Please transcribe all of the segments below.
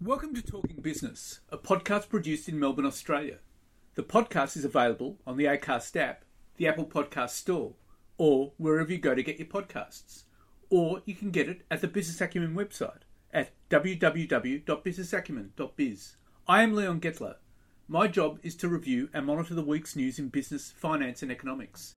Welcome to Talking Business, a podcast produced in Melbourne, Australia. The podcast is available on the Acast app, the Apple Podcast Store, or wherever you go to get your podcasts. Or you can get it at the Business Acumen website at www.businessacumen.biz. I am Leon Gettler. My job is to review and monitor the week's news in business, finance, and economics.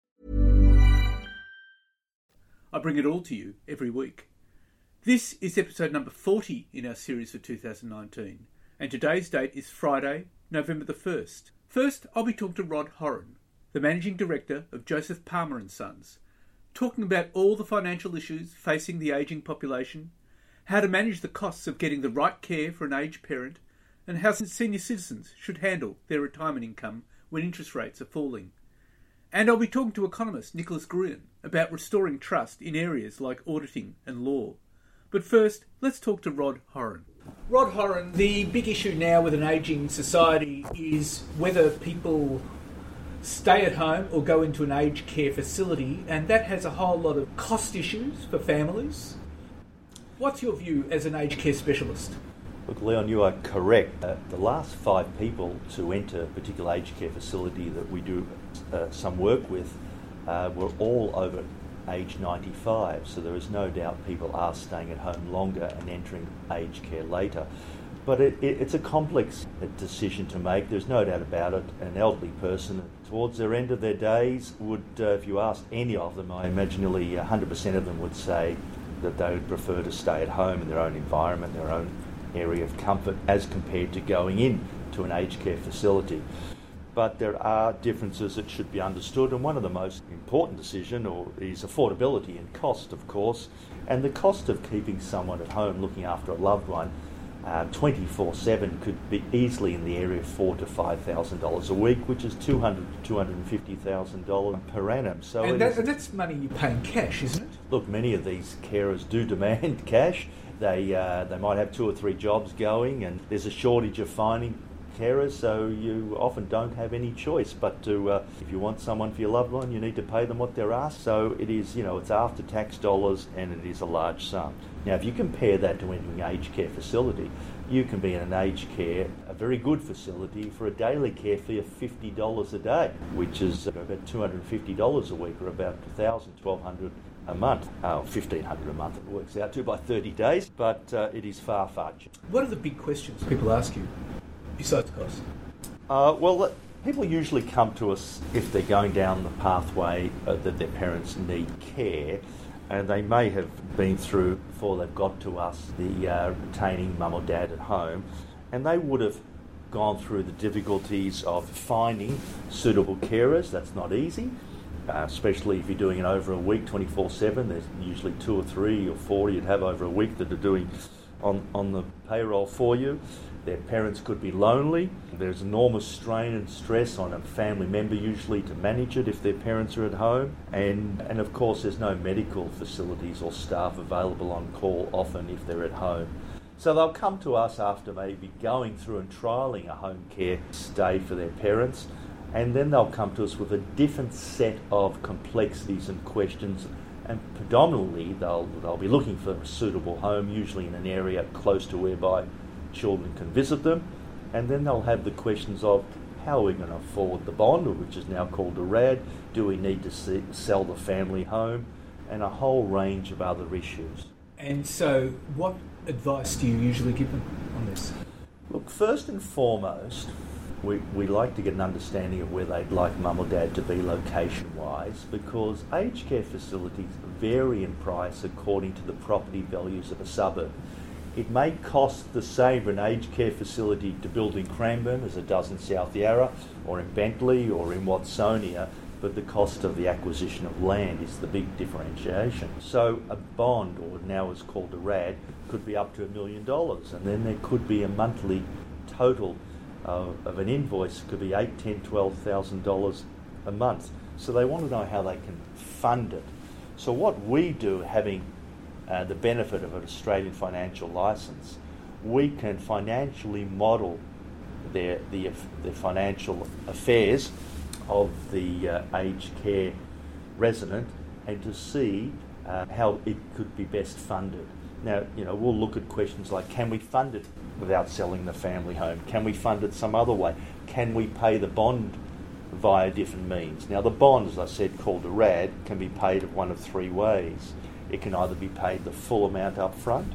I bring it all to you every week. This is episode number 40 in our series for 2019, and today's date is Friday, November the 1st. First, I'll be talking to Rod Horan, the managing director of Joseph Palmer and Sons, talking about all the financial issues facing the ageing population, how to manage the costs of getting the right care for an aged parent, and how senior citizens should handle their retirement income when interest rates are falling. And I'll be talking to economist Nicholas Gruen about restoring trust in areas like auditing and law. But first, let's talk to Rod Horan. Rod Horan, the big issue now with an ageing society is whether people stay at home or go into an aged care facility, and that has a whole lot of cost issues for families. What's your view as an aged care specialist? Look, Leon, you are correct. Uh, the last five people to enter a particular aged care facility that we do uh, some work with uh, were all over age 95, so there is no doubt people are staying at home longer and entering aged care later. But it, it, it's a complex decision to make, there's no doubt about it. An elderly person towards their end of their days would, uh, if you asked any of them, I imagine nearly 100% of them would say that they would prefer to stay at home in their own environment, their own area of comfort, as compared to going in to an aged care facility. But there are differences that should be understood, and one of the most important decision or is affordability and cost, of course, and the cost of keeping someone at home looking after a loved one. Uh, one twenty four seven could be easily in the area of four to five thousand dollars a week, which is two hundred to two hundred and fifty thousand dollars per annum. So and, that, that's money you pay in cash, isn't it? Look, many of these carers do demand cash. They uh, they might have two or three jobs going, and there's a shortage of finding carers, so you often don't have any choice but to, uh, if you want someone for your loved one, you need to pay them what they're asked. So it is, you know, it's after tax dollars and it is a large sum. Now, if you compare that to an aged care facility, you can be in an aged care, a very good facility, for a daily care fee of $50 a day, which is about $250 a week or about $1,000, $1,200 a month, uh, 1500 a month it works out to by 30 days, but uh, it is far, far cheaper. What are the big questions people ask you besides cost? Uh, well, people usually come to us if they're going down the pathway uh, that their parents need care. And they may have been through before they've got to us the uh, retaining mum or dad at home, and they would have gone through the difficulties of finding suitable carers. That's not easy uh, especially if you're doing it over a week, 24/7. There's usually two or three or four you'd have over a week that are doing on on the payroll for you. Their parents could be lonely. There's enormous strain and stress on a family member usually to manage it if their parents are at home. And, and of course, there's no medical facilities or staff available on call often if they're at home. So they'll come to us after maybe going through and trialling a home care stay for their parents and then they'll come to us with a different set of complexities and questions and predominantly they'll, they'll be looking for a suitable home, usually in an area close to whereby children can visit them, and then they'll have the questions of how are we going to afford the bond, which is now called a RAD, do we need to see, sell the family home, and a whole range of other issues. And so, what advice do you usually give them on this? Look, first and foremost, we, we like to get an understanding of where they'd like mum or dad to be location wise because aged care facilities vary in price according to the property values of a suburb. It may cost the same for an aged care facility to build in Cranbourne as it does in South Yarra or in Bentleigh or in Watsonia, but the cost of the acquisition of land is the big differentiation. So a bond, or now is called a RAD, could be up to a million dollars, and then there could be a monthly total uh, of an invoice could be eight, ten, twelve thousand dollars a month. So they want to know how they can fund it. So what we do, having uh, the benefit of an Australian financial license, we can financially model their the, the financial affairs of the uh, aged care resident and to see uh, how it could be best funded. Now, you know, we'll look at questions like can we fund it without selling the family home? Can we fund it some other way? Can we pay the bond via different means? Now, the bond, as I said, called a RAD, can be paid one of three ways. It can either be paid the full amount up front,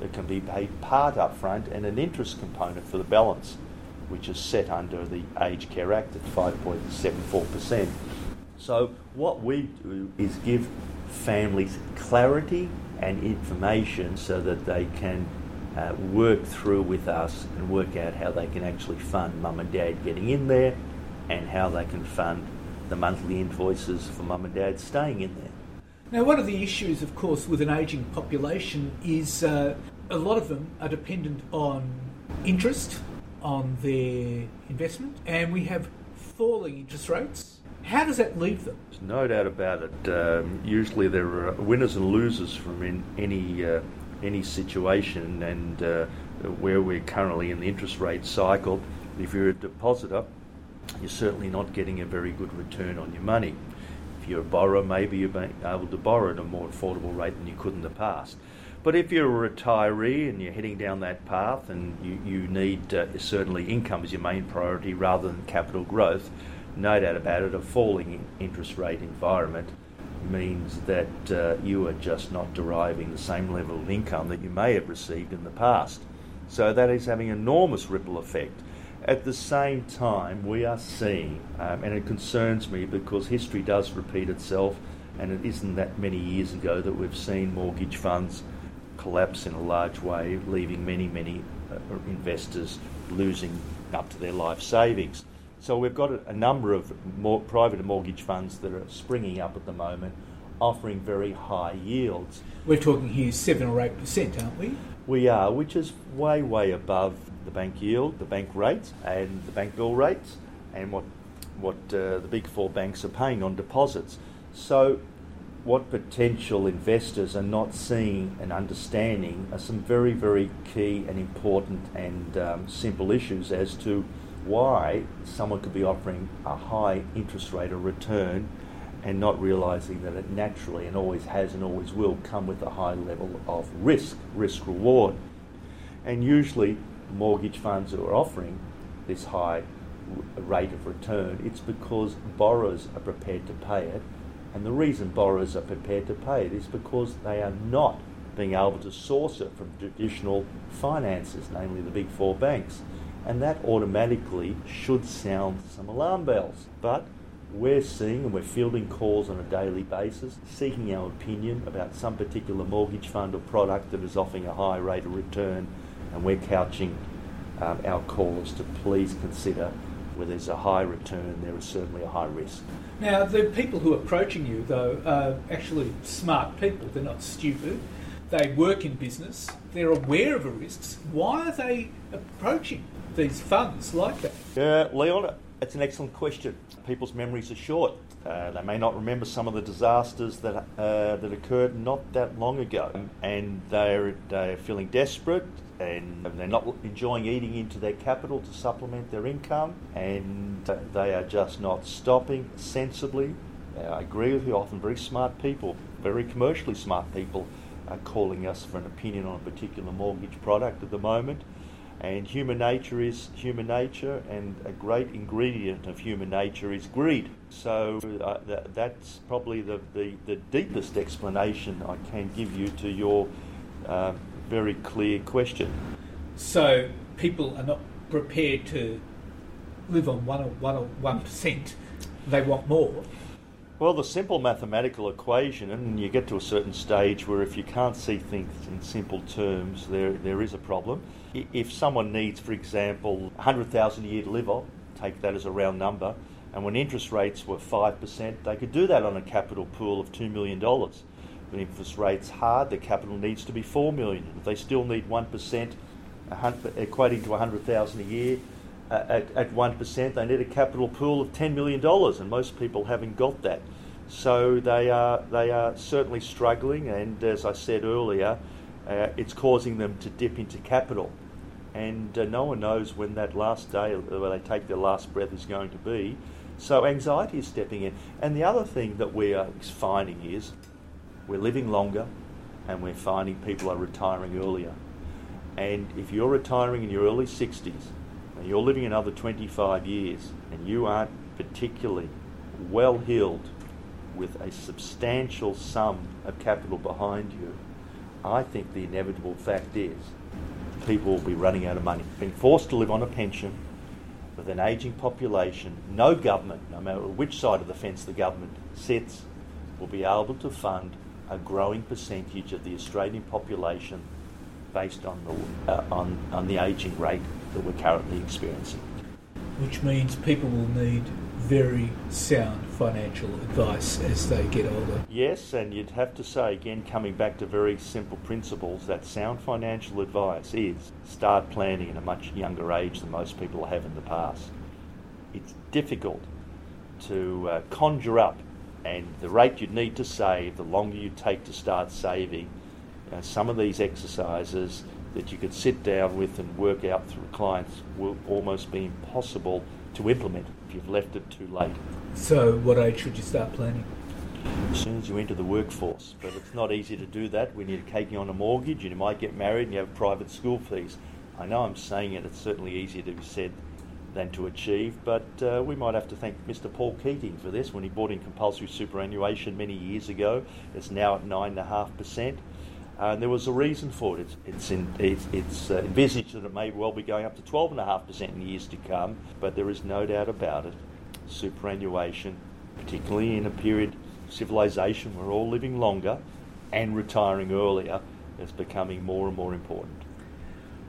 it can be paid part up front, and an interest component for the balance, which is set under the Aged Care Act at 5.74%. So, what we do is give families clarity and information so that they can uh, work through with us and work out how they can actually fund mum and dad getting in there and how they can fund the monthly invoices for mum and dad staying in there. Now, one of the issues, of course, with an ageing population is uh, a lot of them are dependent on interest on their investment, and we have falling interest rates. How does that leave them? There's no doubt about it. Um, usually there are winners and losers from in any uh, any situation, and uh, where we're currently in the interest rate cycle, if you're a depositor, you're certainly not getting a very good return on your money. If you're a borrower, maybe you're able to borrow at a more affordable rate than you could in the past. But if you're a retiree and you're heading down that path and you, you need uh, certainly income as your main priority rather than capital growth, no doubt about it, a falling interest rate environment means that uh, you are just not deriving the same level of income that you may have received in the past. So that is having enormous ripple effect. At the same time, we are seeing, um, and it concerns me because history does repeat itself, and it isn't that many years ago that we've seen mortgage funds collapse in a large way, leaving many, many uh, investors losing up to their life savings. So we've got a, a number of more private mortgage funds that are springing up at the moment, offering very high yields. We're talking here seven or eight percent, aren't we? We are, which is way, way above the bank yield, the bank rates, and the bank bill rates, and what what uh, the big four banks are paying on deposits. So what potential investors are not seeing and understanding are some very, very key and important and um, simple issues as to why someone could be offering a high interest rate of return and not realizing that it naturally and always has and always will come with a high level of risk, risk reward. And usually, mortgage funds that are offering this high rate of return, it's because borrowers are prepared to pay it and the reason borrowers are prepared to pay it is because they are not being able to source it from traditional finances, namely the big four banks. And that automatically should sound some alarm bells. But we're seeing and we're fielding calls on a daily basis, seeking our opinion about some particular mortgage fund or product that is offering a high rate of return, and we're couching um, our calls to please consider where there's a high return, there is certainly a high risk. Now, the people who are approaching you, though, are actually smart people. They're not stupid. They work in business. They're aware of the risks. Why are they approaching these funds like that? Yeah, Leon, it's an excellent question. People's memories are short. Uh, they may not remember some of the disasters that uh, that occurred not that long ago, and they're, they're feeling desperate and they're not enjoying eating into their capital to supplement their income, and they are just not stopping sensibly. Uh, I agree with you, often very smart people, very commercially smart people, are calling us for an opinion on a particular mortgage product at the moment. And human nature is human nature, and a great ingredient of human nature is greed. So uh, that, that's probably the, the, the, deepest explanation I can give you to your uh, very clear question. So people are not prepared to live on one or one or one percent. They want more. Well, the simple mathematical equation, and you get to a certain stage where if you can't see things in simple terms, there there is a problem. If someone needs, for example, 100,000 a year to live on, take that as a round number, and when interest rates were 5%, they could do that on a capital pool of $2 million. When interest rates hard, the capital needs to be four million. If they still need one percent, equating to hundred thousand a year, at at one percent, they need a capital pool of ten million dollars, and most people haven't got that. So they are they are certainly struggling, and as I said earlier, uh, it's causing them to dip into capital, and uh, no one knows when that last day, where they take their last breath, is going to be. So anxiety is stepping in, and the other thing that we are finding is we're living longer and we're finding people are retiring earlier. And if you're retiring in your early 60s and you're living another 25 years and you aren't particularly well heeled with a substantial sum of capital behind you, I think the inevitable fact is people will be running out of money, being forced to live on a pension with an ageing population. No government, no matter which side of the fence the government sits, will be able to fund a growing percentage of the Australian population based on the, uh, on, on the ageing rate that we're currently experiencing. Which means people will need very sound financial advice as they get older. Yes, and you'd have to say, again, coming back to very simple principles, that sound financial advice is start planning at a much younger age than most people have in the past. It's difficult to uh, conjure up and the rate you'd need to save, the longer you take to start saving. Uh, some of these exercises that you could sit down with and work out through clients will almost be impossible to implement you've left it too late. So, what age should you start planning? As soon as you enter the workforce, but it's not easy to do that when you're taking on a mortgage and you might get married and you have private school fees. I know I'm saying it, it's certainly easier to be said than to achieve. But uh, we might have to thank Mr. Paul Keating for this when he brought in compulsory superannuation many years ago. It's now at 9.5%. And there was a reason for it. It's, it's, in, it's, it's uh, envisaged that it may well be going up to 12.5% in years to come, but there is no doubt about it. Superannuation, particularly in a period of civilisation, we're all living longer and retiring earlier, is becoming more and more important.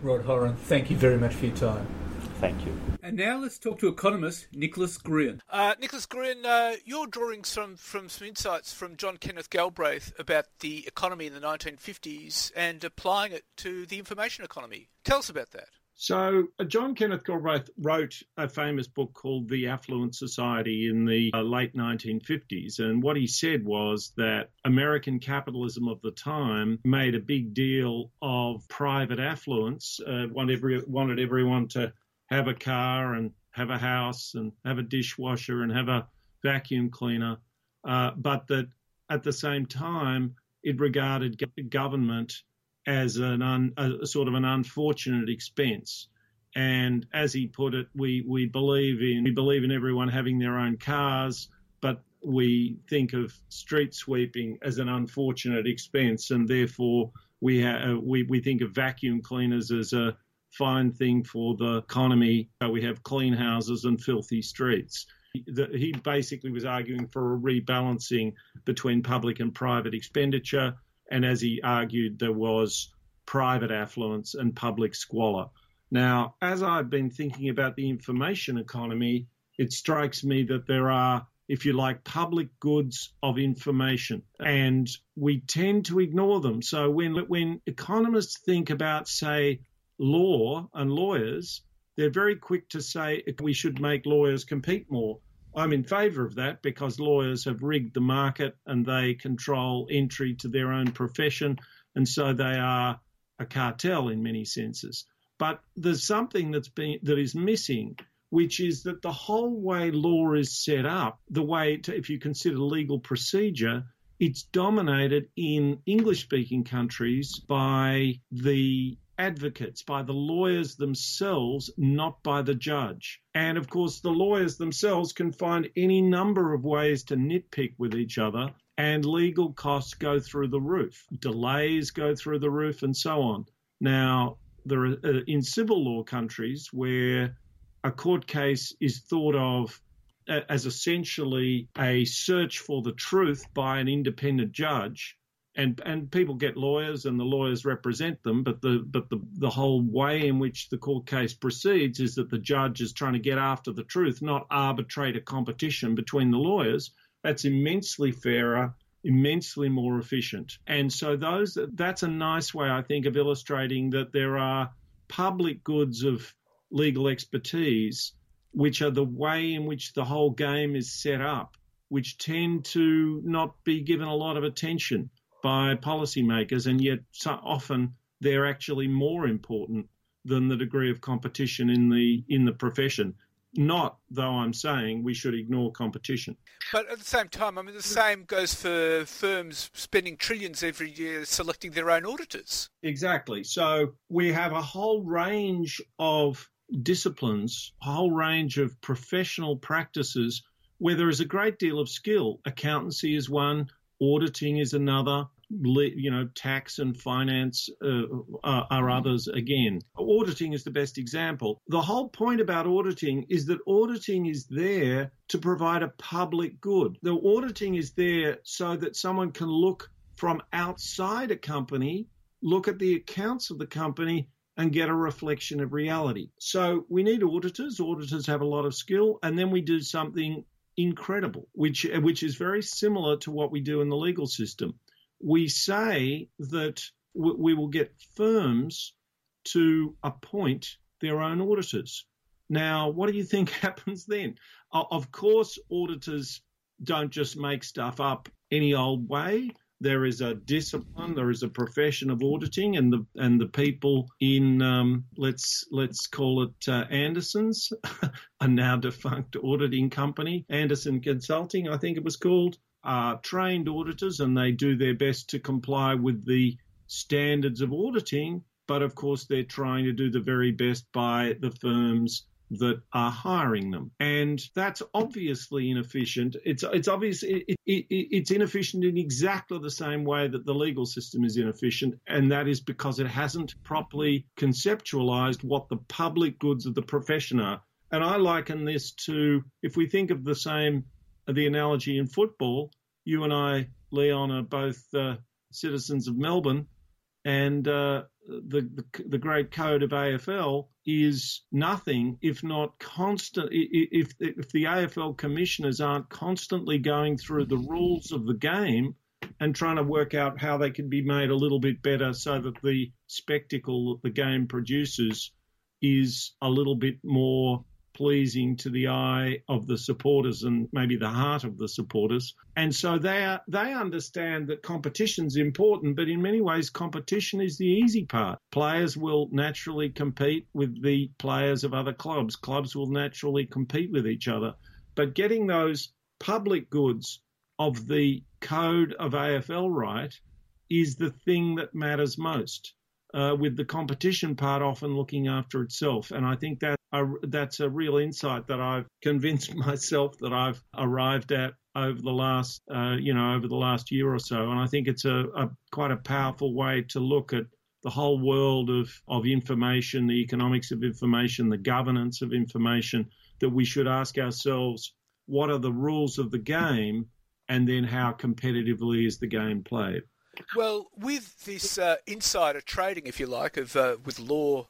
Rod Horan, thank you very much for your time. Thank you. And now let's talk to economist Nicholas Gruen. Uh, Nicholas Gruen, uh, you're drawing some, from some insights from John Kenneth Galbraith about the economy in the 1950s and applying it to the information economy. Tell us about that. So, uh, John Kenneth Galbraith wrote a famous book called The Affluent Society in the uh, late 1950s. And what he said was that American capitalism of the time made a big deal of private affluence, uh, wanted, every, wanted everyone to have a car and have a house and have a dishwasher and have a vacuum cleaner, uh, but that at the same time, it regarded government as an un, a, sort of an unfortunate expense. And as he put it, we, we believe in we believe in everyone having their own cars, but we think of street sweeping as an unfortunate expense, and therefore we ha- we we think of vacuum cleaners as a fine thing for the economy. We have clean houses and filthy streets. He basically was arguing for a rebalancing between public and private expenditure and as he argued, there was private affluence and public squalor. Now, as I've been thinking about the information economy, it strikes me that there are, if you like, public goods of information, and we tend to ignore them. So when when economists think about, say, law and lawyers, they're very quick to say we should make lawyers compete more. I'm in favour of that because lawyers have rigged the market and they control entry to their own profession, and so they are a cartel in many senses. But there's something that's been that is missing, which is that the whole way law is set up, the way to, if you consider legal procedure, it's dominated in English speaking countries by the advocates, by the lawyers themselves, not by the judge. And of course, the lawyers themselves can find any number of ways to nitpick with each other, and legal costs go through the roof. Delays go through the roof, and so on. Now, there are uh, in civil law countries where a court case is thought of as essentially a search for the truth by an independent judge and and people get lawyers and the lawyers represent them but the but the the whole way in which the court case proceeds is that the judge is trying to get after the truth not arbitrate a competition between the lawyers. That's immensely fairer immensely more efficient. And so those that's a nice way i think of illustrating that there are public goods of legal expertise which are the way in which the whole game is set up which tend to not be given a lot of attention by policymakers, and yet so often they're actually more important than the degree of competition in the in the profession. Not though I'm saying we should ignore competition. But at the same time, I mean, the same goes for firms spending trillions every year selecting their own auditors. Exactly. So we have a whole range of disciplines, a whole range of professional practices where there is a great deal of skill. Accountancy is one, Auditing is another. You know, tax and finance uh, are, are others again. Auditing is the best example. The whole point about auditing is that auditing is there to provide a public good. The auditing is there so that someone can look from outside a company, look at the accounts of the company, and get a reflection of reality. So we need auditors. Auditors have a lot of skill, and then we do something incredible, which which is very similar to what we do in the legal system. We say that we will get firms to appoint their own auditors. Now, what do you think happens then? Of course, auditors don't just make stuff up any old way there is a discipline, there is a profession of auditing, and the and the people in um, let's let's call it uh, Andersen's, a now defunct auditing company, Andersen Consulting, I think it was called, are trained auditors, and they do their best to comply with the standards of auditing. But of course, they're trying to do the very best by the firms that are hiring them. And that's obviously inefficient. It's, it's obvious it, it, it's inefficient in exactly the same way that the legal system is inefficient. And that is because it hasn't properly conceptualized what the public goods of the profession are. And I liken this to if we think of the same, the analogy in football, you and I, Leon, are both uh, citizens of Melbourne. And uh, the, the, the great code of AFL is nothing if not constant. If if the AFL commissioners aren't constantly going through the rules of the game and trying to work out how they can be made a little bit better so that the spectacle that the game produces is a little bit more pleasing to the eye of the supporters and maybe the heart of the supporters. And so they are, they understand that competition's important, but in many ways competition is the easy part. Players will naturally compete with the players of other clubs. Clubs will naturally compete with each other. But getting those public goods of the code of AFL right is the thing that matters most. Uh, with the competition part often looking after itself. And I think that uh, that's a real insight that I've convinced myself that I've arrived at over the last, uh, you know, over the last year or so. And I think it's a, a, quite a powerful way to look at the whole world of, of information, the economics of information, the governance of information, that we should ask ourselves, what are the rules of the game? And then how competitively is the game played? Well, with this uh, insider trading, if you like, of uh, with law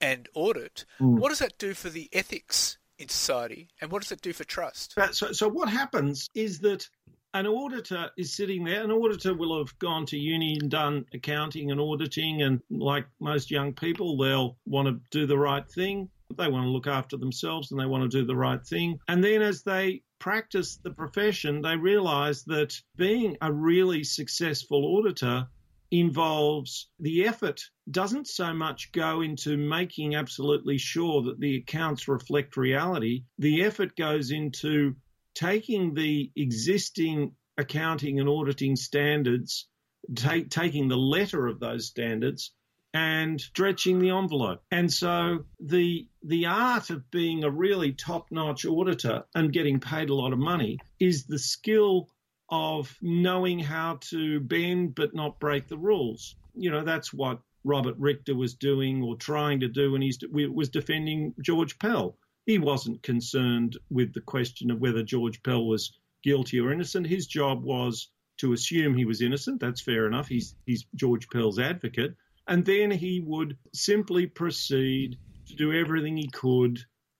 and audit, mm. what does that do for the ethics in society, and what does it do for trust? So, so what happens is that an auditor is sitting there. An auditor will have gone to uni and done accounting and auditing, and like most young people, they'll want to do the right thing. They want to look after themselves and they want to do the right thing. And then as they practice the profession, they realize that being a really successful auditor involves the effort doesn't so much go into making absolutely sure that the accounts reflect reality. The effort goes into taking the existing accounting and auditing standards, take, taking the letter of those standards and stretching the envelope. And so the the art of being a really top-notch auditor and getting paid a lot of money is the skill of knowing how to bend but not break the rules. You know, that's what Robert Richter was doing or trying to do when he was defending George Pell. He wasn't concerned with the question of whether George Pell was guilty or innocent. His job was to assume he was innocent. That's fair enough. He's, he's George Pell's advocate. And then he would simply proceed to do everything he could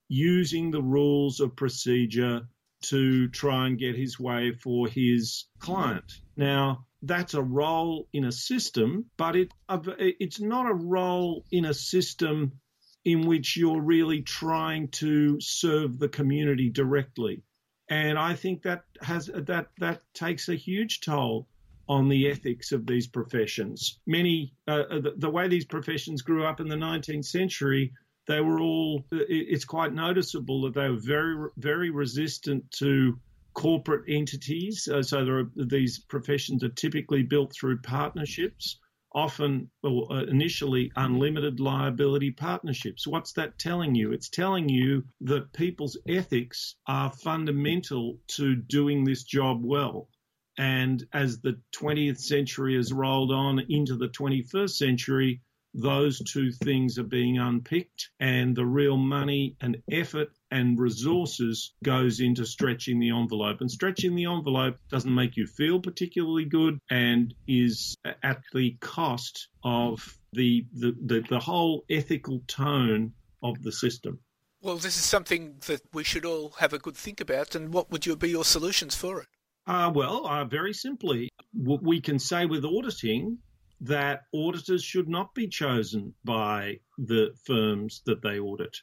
using the rules of procedure to try and get his way for his client. Now, that's a role in a system, but it, it's not a role in a system in which you're really trying to serve the community directly. And I think that has that that takes a huge toll on the ethics of these professions. Many, uh, uh, the, the, way these professions grew up in the 19th century, they were all, it's quite noticeable that they were very, very resistant to corporate entities. Uh, so are, these professions are typically built through partnerships, often well, uh, initially unlimited liability partnerships. What's that telling you? It's telling you that people's ethics are fundamental to doing this job well. And as the 20th century has rolled on into the 21st century, those two things are being unpicked and the real money and effort and resources goes into stretching the envelope. And stretching the envelope doesn't make you feel particularly good and is at the cost of the the, the, the whole ethical tone of the system. Well this is something that we should all have a good think about and what would you be your solutions for it? Uh, well, uh, very simply, we can say with auditing that auditors should not be chosen by the firms that they audit.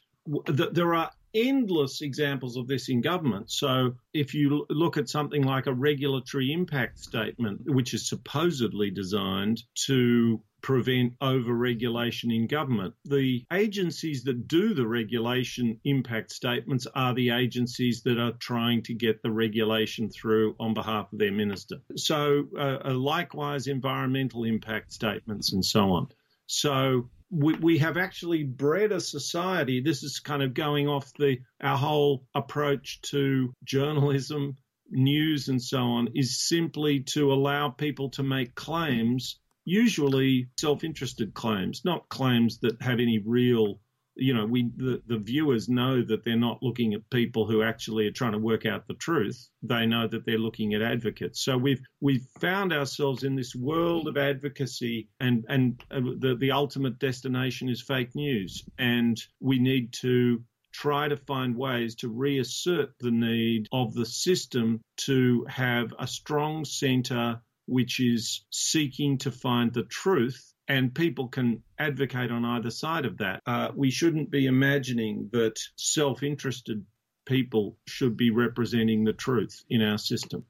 There are endless examples of this in government. So, if you look at something like a regulatory impact statement, which is supposedly designed to prevent over-regulation in government. The agencies that do the regulation impact statements are the agencies that are trying to get the regulation through on behalf of their minister. So, uh, uh likewise, environmental impact statements and so on. So, we, we have actually bred a society. This is kind of going off the our whole approach to journalism, news, and so on. Is simply to allow people to make claims usually self-interested claims, not claims that have any real you know, we the, the viewers know that they're not looking at people who actually are trying to work out the truth. They know that they're looking at advocates. So we've we've found ourselves in this world of advocacy, and and uh, the the ultimate destination is fake news, and we need to try to find ways to reassert the need of the system to have a strong centre which is seeking to find the truth and people can advocate on either side of that. Uh, we shouldn't be imagining that self interested people should be representing the truth in our system.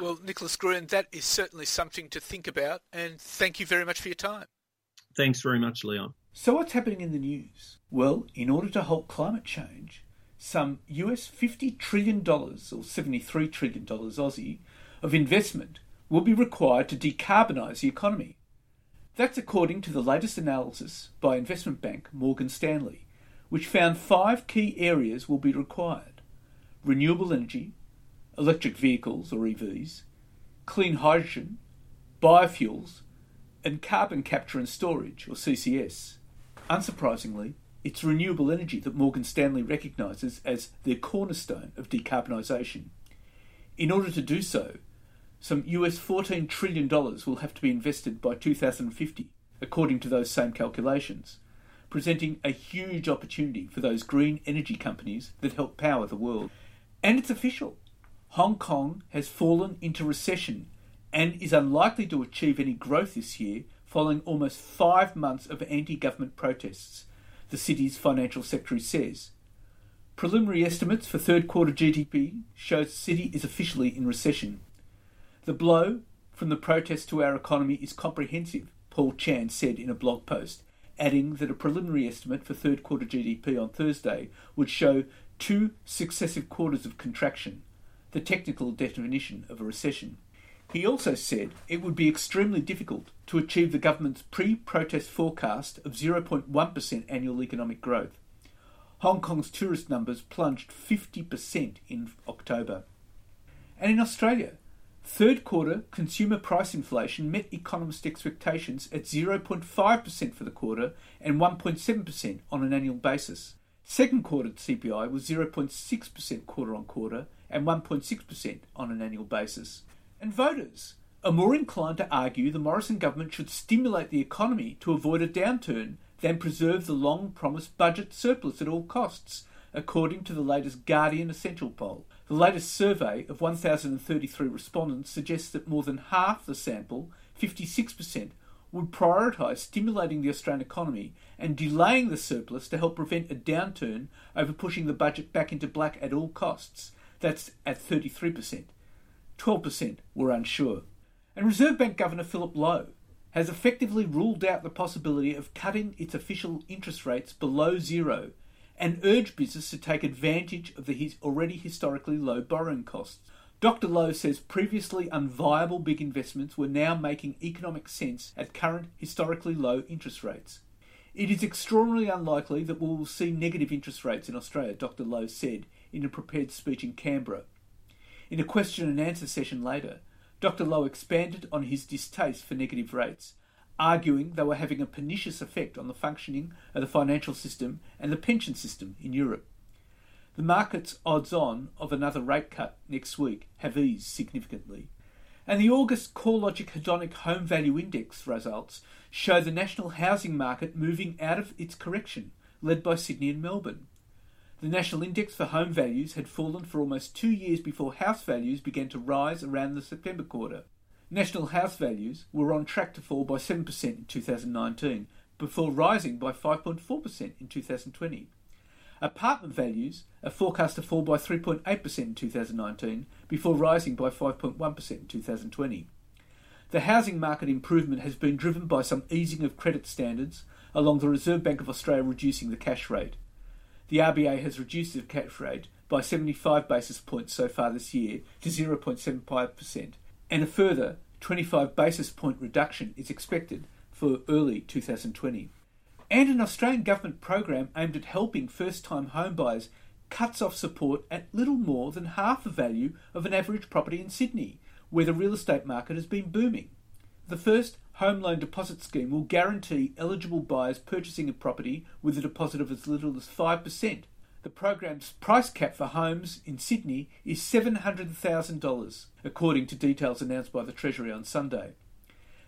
Well, Nicholas Gruen, that is certainly something to think about, and thank you very much for your time. Thanks very much, Leon. So, what's happening in the news? Well, in order to halt climate change, some US $50 trillion, or $73 trillion Aussie, of investment will be required to decarbonise the economy. That's according to the latest analysis by investment bank Morgan Stanley, which found five key areas will be required renewable energy, electric vehicles or EVs, clean hydrogen, biofuels, and carbon capture and storage or CCS. Unsurprisingly, it's renewable energy that Morgan Stanley recognises as the cornerstone of decarbonisation. In order to do so, some US $14 trillion will have to be invested by 2050, according to those same calculations, presenting a huge opportunity for those green energy companies that help power the world. And it's official. Hong Kong has fallen into recession and is unlikely to achieve any growth this year following almost five months of anti government protests, the city's financial secretary says. Preliminary estimates for third quarter GDP show the city is officially in recession. The blow from the protests to our economy is comprehensive, Paul Chan said in a blog post, adding that a preliminary estimate for third quarter GDP on Thursday would show two successive quarters of contraction, the technical definition of a recession. He also said it would be extremely difficult to achieve the government's pre protest forecast of 0.1% annual economic growth. Hong Kong's tourist numbers plunged 50% in October. And in Australia, third quarter consumer price inflation met economist expectations at 0.5% for the quarter and 1.7% on an annual basis. Second quarter CPI was 0.6% quarter on quarter and 1.6% on an annual basis. And voters are more inclined to argue the Morrison government should stimulate the economy to avoid a downturn than preserve the long promised budget surplus at all costs, according to the latest Guardian Essential poll. The latest survey of 1,033 respondents suggests that more than half the sample, 56%, would prioritise stimulating the Australian economy and delaying the surplus to help prevent a downturn over pushing the budget back into black at all costs. That's at 33%. 12% were unsure. And Reserve Bank Governor Philip Lowe has effectively ruled out the possibility of cutting its official interest rates below zero and urge business to take advantage of the already historically low borrowing costs. Dr. Lowe says previously unviable big investments were now making economic sense at current historically low interest rates. It is extraordinarily unlikely that we will see negative interest rates in Australia, Dr. Lowe said in a prepared speech in Canberra. In a question and answer session later, Dr. Lowe expanded on his distaste for negative rates, arguing they were having a pernicious effect on the functioning of the financial system and the pension system in Europe. The market's odds on of another rate cut next week have eased significantly. And the August CoreLogic Hedonic Home Value Index results show the national housing market moving out of its correction, led by Sydney and Melbourne. The national index for home values had fallen for almost two years before house values began to rise around the September quarter. National house values were on track to fall by 7% in 2019, before rising by 5.4% in 2020. Apartment values are forecast to fall by 3.8% in 2019, before rising by 5.1% in 2020. The housing market improvement has been driven by some easing of credit standards, along the Reserve Bank of Australia reducing the cash rate the RBA has reduced the cash rate by 75 basis points so far this year to 0.75%, and a further 25 basis point reduction is expected for early 2020. And an Australian government program aimed at helping first time homebuyers cuts off support at little more than half the value of an average property in Sydney, where the real estate market has been booming. The first home loan deposit scheme will guarantee eligible buyers purchasing a property with a deposit of as little as 5%. The program's price cap for homes in Sydney is $700,000, according to details announced by the Treasury on Sunday.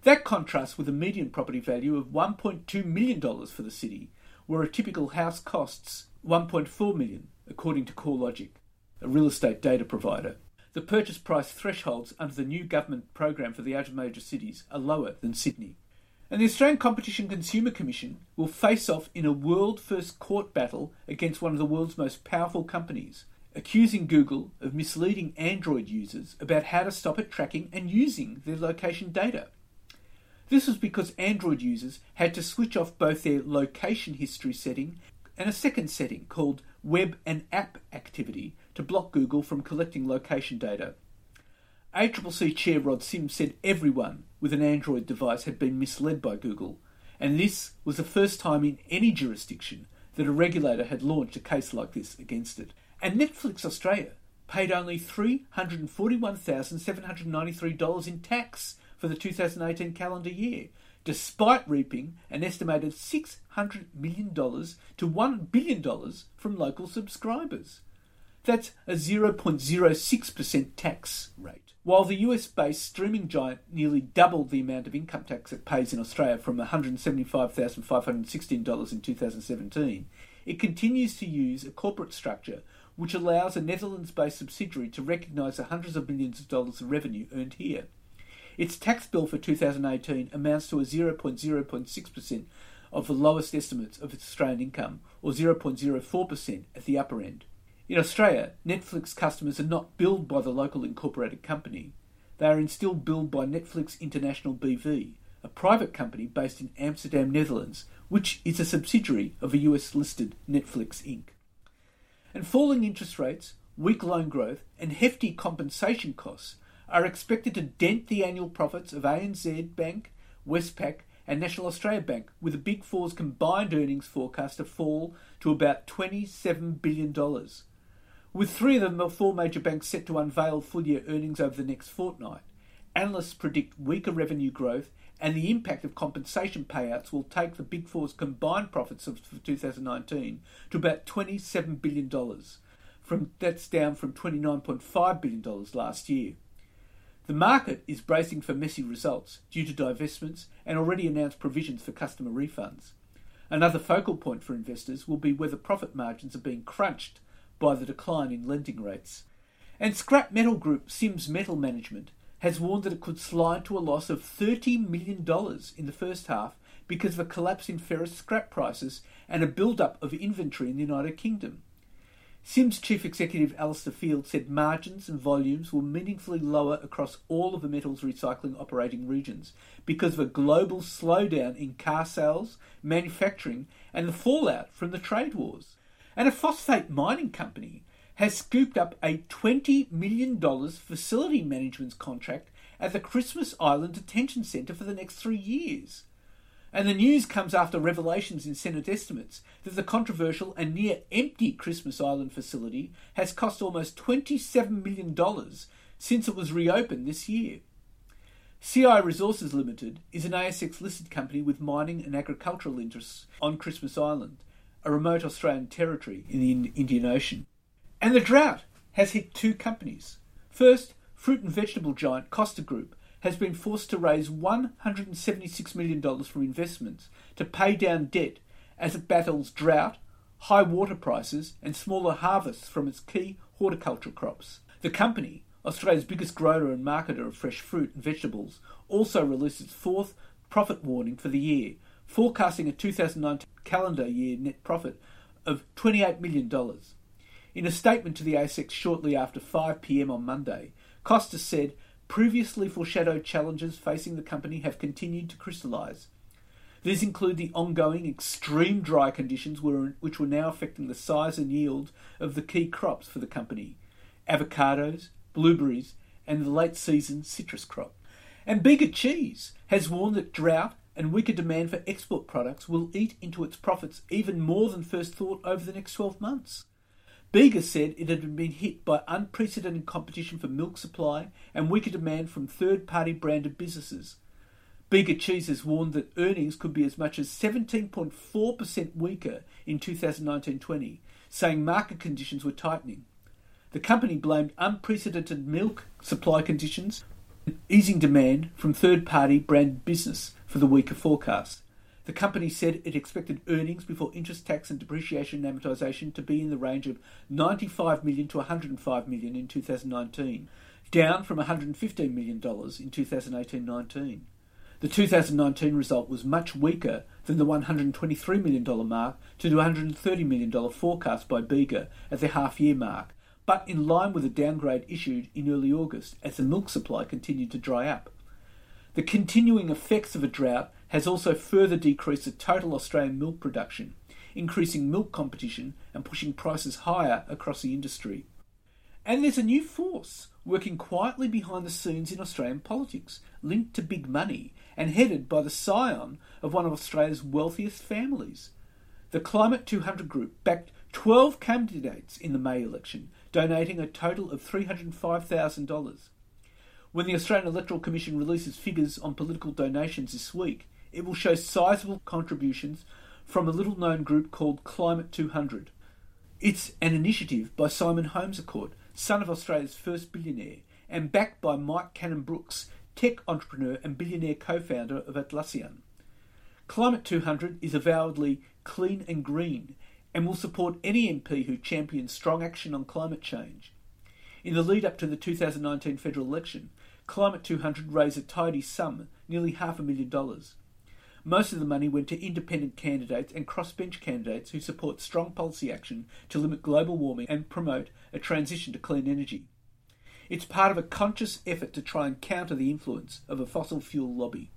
That contrasts with a median property value of $1.2 million for the city, where a typical house costs $1.4 million, according to CoreLogic, a real estate data provider. The purchase price thresholds under the new government program for the outer major cities are lower than Sydney. And the Australian Competition Consumer Commission will face off in a world first court battle against one of the world's most powerful companies, accusing Google of misleading Android users about how to stop it tracking and using their location data. This was because Android users had to switch off both their location history setting and a second setting called Web and App Activity to block Google from collecting location data. ACCC Chair Rod Sims said everyone with an Android device had been misled by Google, and this was the first time in any jurisdiction that a regulator had launched a case like this against it. And Netflix Australia paid only $341,793 in tax for the 2018 calendar year, despite reaping an estimated $600 million to $1 billion from local subscribers. That's a 0.06% tax rate. While the US based streaming giant nearly doubled the amount of income tax it pays in Australia from $175,516 in 2017, it continues to use a corporate structure which allows a Netherlands based subsidiary to recognise the hundreds of millions of dollars of revenue earned here. Its tax bill for 2018 amounts to a 0.06% of the lowest estimates of its Australian income, or 0.04% at the upper end. In Australia, Netflix customers are not billed by the local incorporated company. They are instead billed by Netflix International BV, a private company based in Amsterdam, Netherlands, which is a subsidiary of a US listed Netflix Inc. And falling interest rates, weak loan growth, and hefty compensation costs are expected to dent the annual profits of ANZ Bank, Westpac, and National Australia Bank, with the Big Four's combined earnings forecast to fall to about $27 billion. With three of them, the four major banks set to unveil full year earnings over the next fortnight, analysts predict weaker revenue growth and the impact of compensation payouts will take the Big Four's combined profits of 2019 to about $27 billion. From, that's down from $29.5 billion last year. The market is bracing for messy results due to divestments and already announced provisions for customer refunds. Another focal point for investors will be whether profit margins are being crunched by the decline in lending rates. And scrap metal group Sims Metal Management has warned that it could slide to a loss of $30 million in the first half because of a collapse in ferrous scrap prices and a build-up of inventory in the United Kingdom. Sims chief executive Alistair Field said margins and volumes were meaningfully lower across all of the metals recycling operating regions because of a global slowdown in car sales, manufacturing, and the fallout from the trade wars. And a phosphate mining company has scooped up a $20 million facility management contract at the Christmas Island Detention Centre for the next three years. And the news comes after revelations in Senate estimates that the controversial and near empty Christmas Island facility has cost almost $27 million since it was reopened this year. CI Resources Limited is an ASX listed company with mining and agricultural interests on Christmas Island a remote Australian territory in the Indian Ocean. And the drought has hit two companies. First, fruit and vegetable giant Costa Group has been forced to raise $176 million from investments to pay down debt as it battles drought, high water prices, and smaller harvests from its key horticultural crops. The company, Australia's biggest grower and marketer of fresh fruit and vegetables, also released its fourth profit warning for the year, forecasting a 2019 calendar year net profit of $28 million. In a statement to the ASX shortly after 5 pm on Monday, Costa said previously foreshadowed challenges facing the company have continued to crystallise. These include the ongoing extreme dry conditions which were now affecting the size and yield of the key crops for the company avocados, blueberries, and the late season citrus crop. And Bega Cheese has warned that drought and weaker demand for export products will eat into its profits even more than first thought over the next 12 months. Bega said it had been hit by unprecedented competition for milk supply and weaker demand from third party branded businesses. Bega Cheese has warned that earnings could be as much as 17.4% weaker in 2019 20, saying market conditions were tightening. The company blamed unprecedented milk supply conditions, easing demand from third party branded business for the weaker forecast. The company said it expected earnings before interest, tax, and depreciation and amortization to be in the range of 95 million to 105 million in 2019, down from 115 million dollars in 2018-19. The 2019 result was much weaker than the $123 million mark to the $130 million forecast by Bega at the half year mark, but in line with a downgrade issued in early August as the milk supply continued to dry up. The continuing effects of a drought has also further decreased the total Australian milk production, increasing milk competition and pushing prices higher across the industry. And there's a new force working quietly behind the scenes in Australian politics, linked to big money and headed by the scion of one of Australia's wealthiest families. The Climate 200 group backed 12 candidates in the May election, donating a total of $305,000. When the Australian Electoral Commission releases figures on political donations this week, it will show sizable contributions from a little known group called Climate 200. It's an initiative by Simon Holmes à Court, son of Australia's first billionaire, and backed by Mike Cannon-Brookes, tech entrepreneur and billionaire co founder of Atlassian. Climate 200 is avowedly clean and green and will support any MP who champions strong action on climate change. In the lead up to the 2019 federal election, Climate 200 raised a tidy sum, nearly half a million dollars. Most of the money went to independent candidates and crossbench candidates who support strong policy action to limit global warming and promote a transition to clean energy. It's part of a conscious effort to try and counter the influence of a fossil fuel lobby.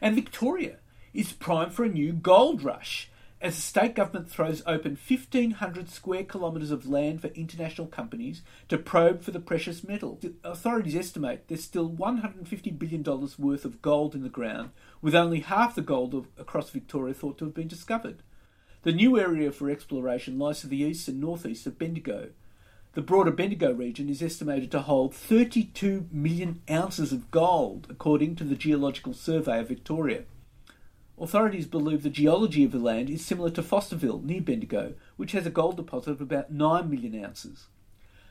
And Victoria is primed for a new gold rush as the state government throws open 1,500 square kilometres of land for international companies to probe for the precious metal. The authorities estimate there's still $150 billion worth of gold in the ground, with only half the gold of, across Victoria thought to have been discovered. The new area for exploration lies to the east and northeast of Bendigo. The broader Bendigo region is estimated to hold 32 million ounces of gold, according to the Geological Survey of Victoria. Authorities believe the geology of the land is similar to Fosterville, near Bendigo, which has a gold deposit of about 9 million ounces.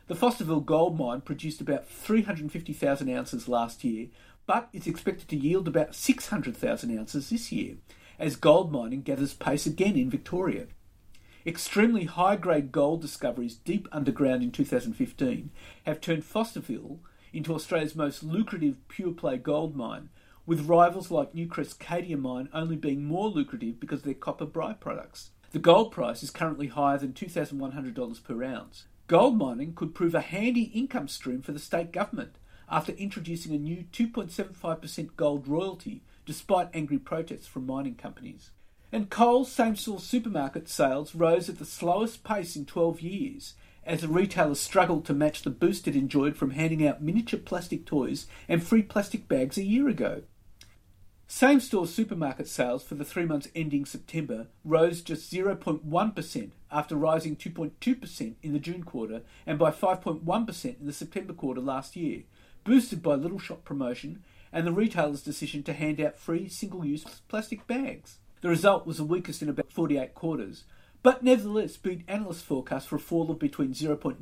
The Fosterville gold mine produced about 350,000 ounces last year, but it's expected to yield about 600,000 ounces this year, as gold mining gathers pace again in Victoria. Extremely high grade gold discoveries deep underground in 2015 have turned Fosterville into Australia's most lucrative pure play gold mine, with rivals like Newcrest's Cadia mine only being more lucrative because of their copper byproducts. The gold price is currently higher than $2,100 per ounce. Gold mining could prove a handy income stream for the state government after introducing a new 2.75% gold royalty despite angry protests from mining companies. And Coles same store supermarket sales rose at the slowest pace in 12 years as the retailer struggled to match the boost it enjoyed from handing out miniature plastic toys and free plastic bags a year ago. Same store supermarket sales for the three months ending September rose just 0.1% after rising 2.2% in the June quarter and by 5.1% in the September quarter last year, boosted by Little Shop promotion and the retailer's decision to hand out free single use plastic bags. The result was the weakest in about 48 quarters, but nevertheless beat analyst forecasts for a fall of between 0.9%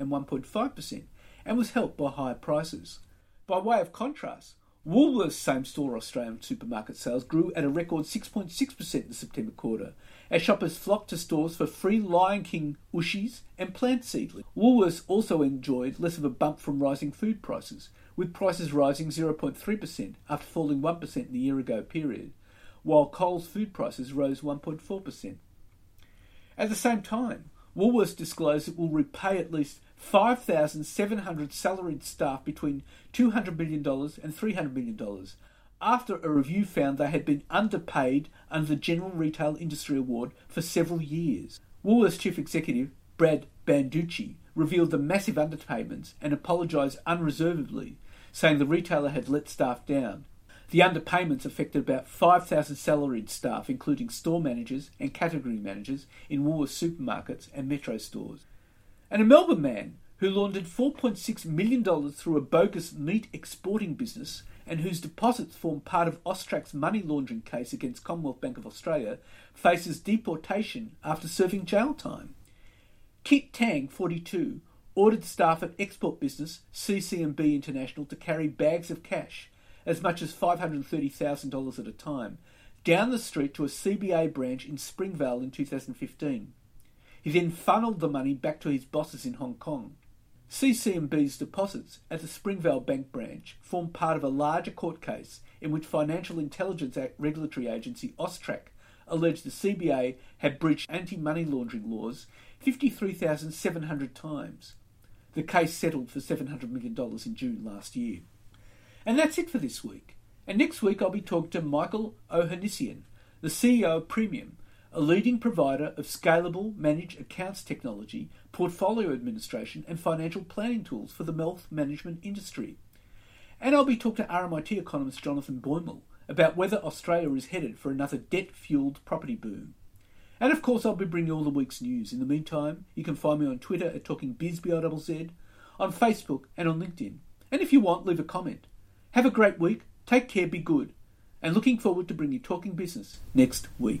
and 1.5% and was helped by higher prices. By way of contrast, Woolworths same store Australian supermarket sales grew at a record 6.6% in the September quarter, as shoppers flocked to stores for free Lion King Ooshies and plant seedlings. Woolworths also enjoyed less of a bump from rising food prices, with prices rising 0.3% after falling 1% in the year ago period, while Coles food prices rose 1.4%. At the same time, Woolworths disclosed it will repay at least 5,700 salaried staff between $200 million and $300 million after a review found they had been underpaid under the General Retail Industry Award for several years. Woolworths chief executive Brad Banducci revealed the massive underpayments and apologised unreservedly, saying the retailer had let staff down. The underpayments affected about 5,000 salaried staff, including store managers and category managers in Woolworths supermarkets and Metro stores and a Melbourne man who laundered $4.6 million through a bogus meat exporting business and whose deposits form part of Austrac's money laundering case against Commonwealth Bank of Australia, faces deportation after serving jail time. Kit Tang, 42, ordered staff at export business CC&B International to carry bags of cash, as much as $530,000 at a time, down the street to a CBA branch in Springvale in 2015. He then funneled the money back to his bosses in Hong Kong. CC&B's deposits at the Springvale Bank branch formed part of a larger court case in which Financial Intelligence Act regulatory agency Austrac alleged the CBA had breached anti-money laundering laws 53,700 times. The case settled for $700 million in June last year. And that's it for this week. And next week I'll be talking to Michael Ohanessian, the CEO of Praemium, a leading provider of scalable managed accounts technology, portfolio administration, and financial planning tools for the wealth management industry. And I'll be talking to RMIT economist Jonathan Boimel about whether Australia is headed for another debt fueled property boom. And of course, I'll be bringing you all the week's news. In the meantime, you can find me on Twitter at TalkingBizBIZZ, on Facebook, and on LinkedIn. And if you want, leave a comment. Have a great week, take care, be good, and looking forward to bringing you Talking Business next week.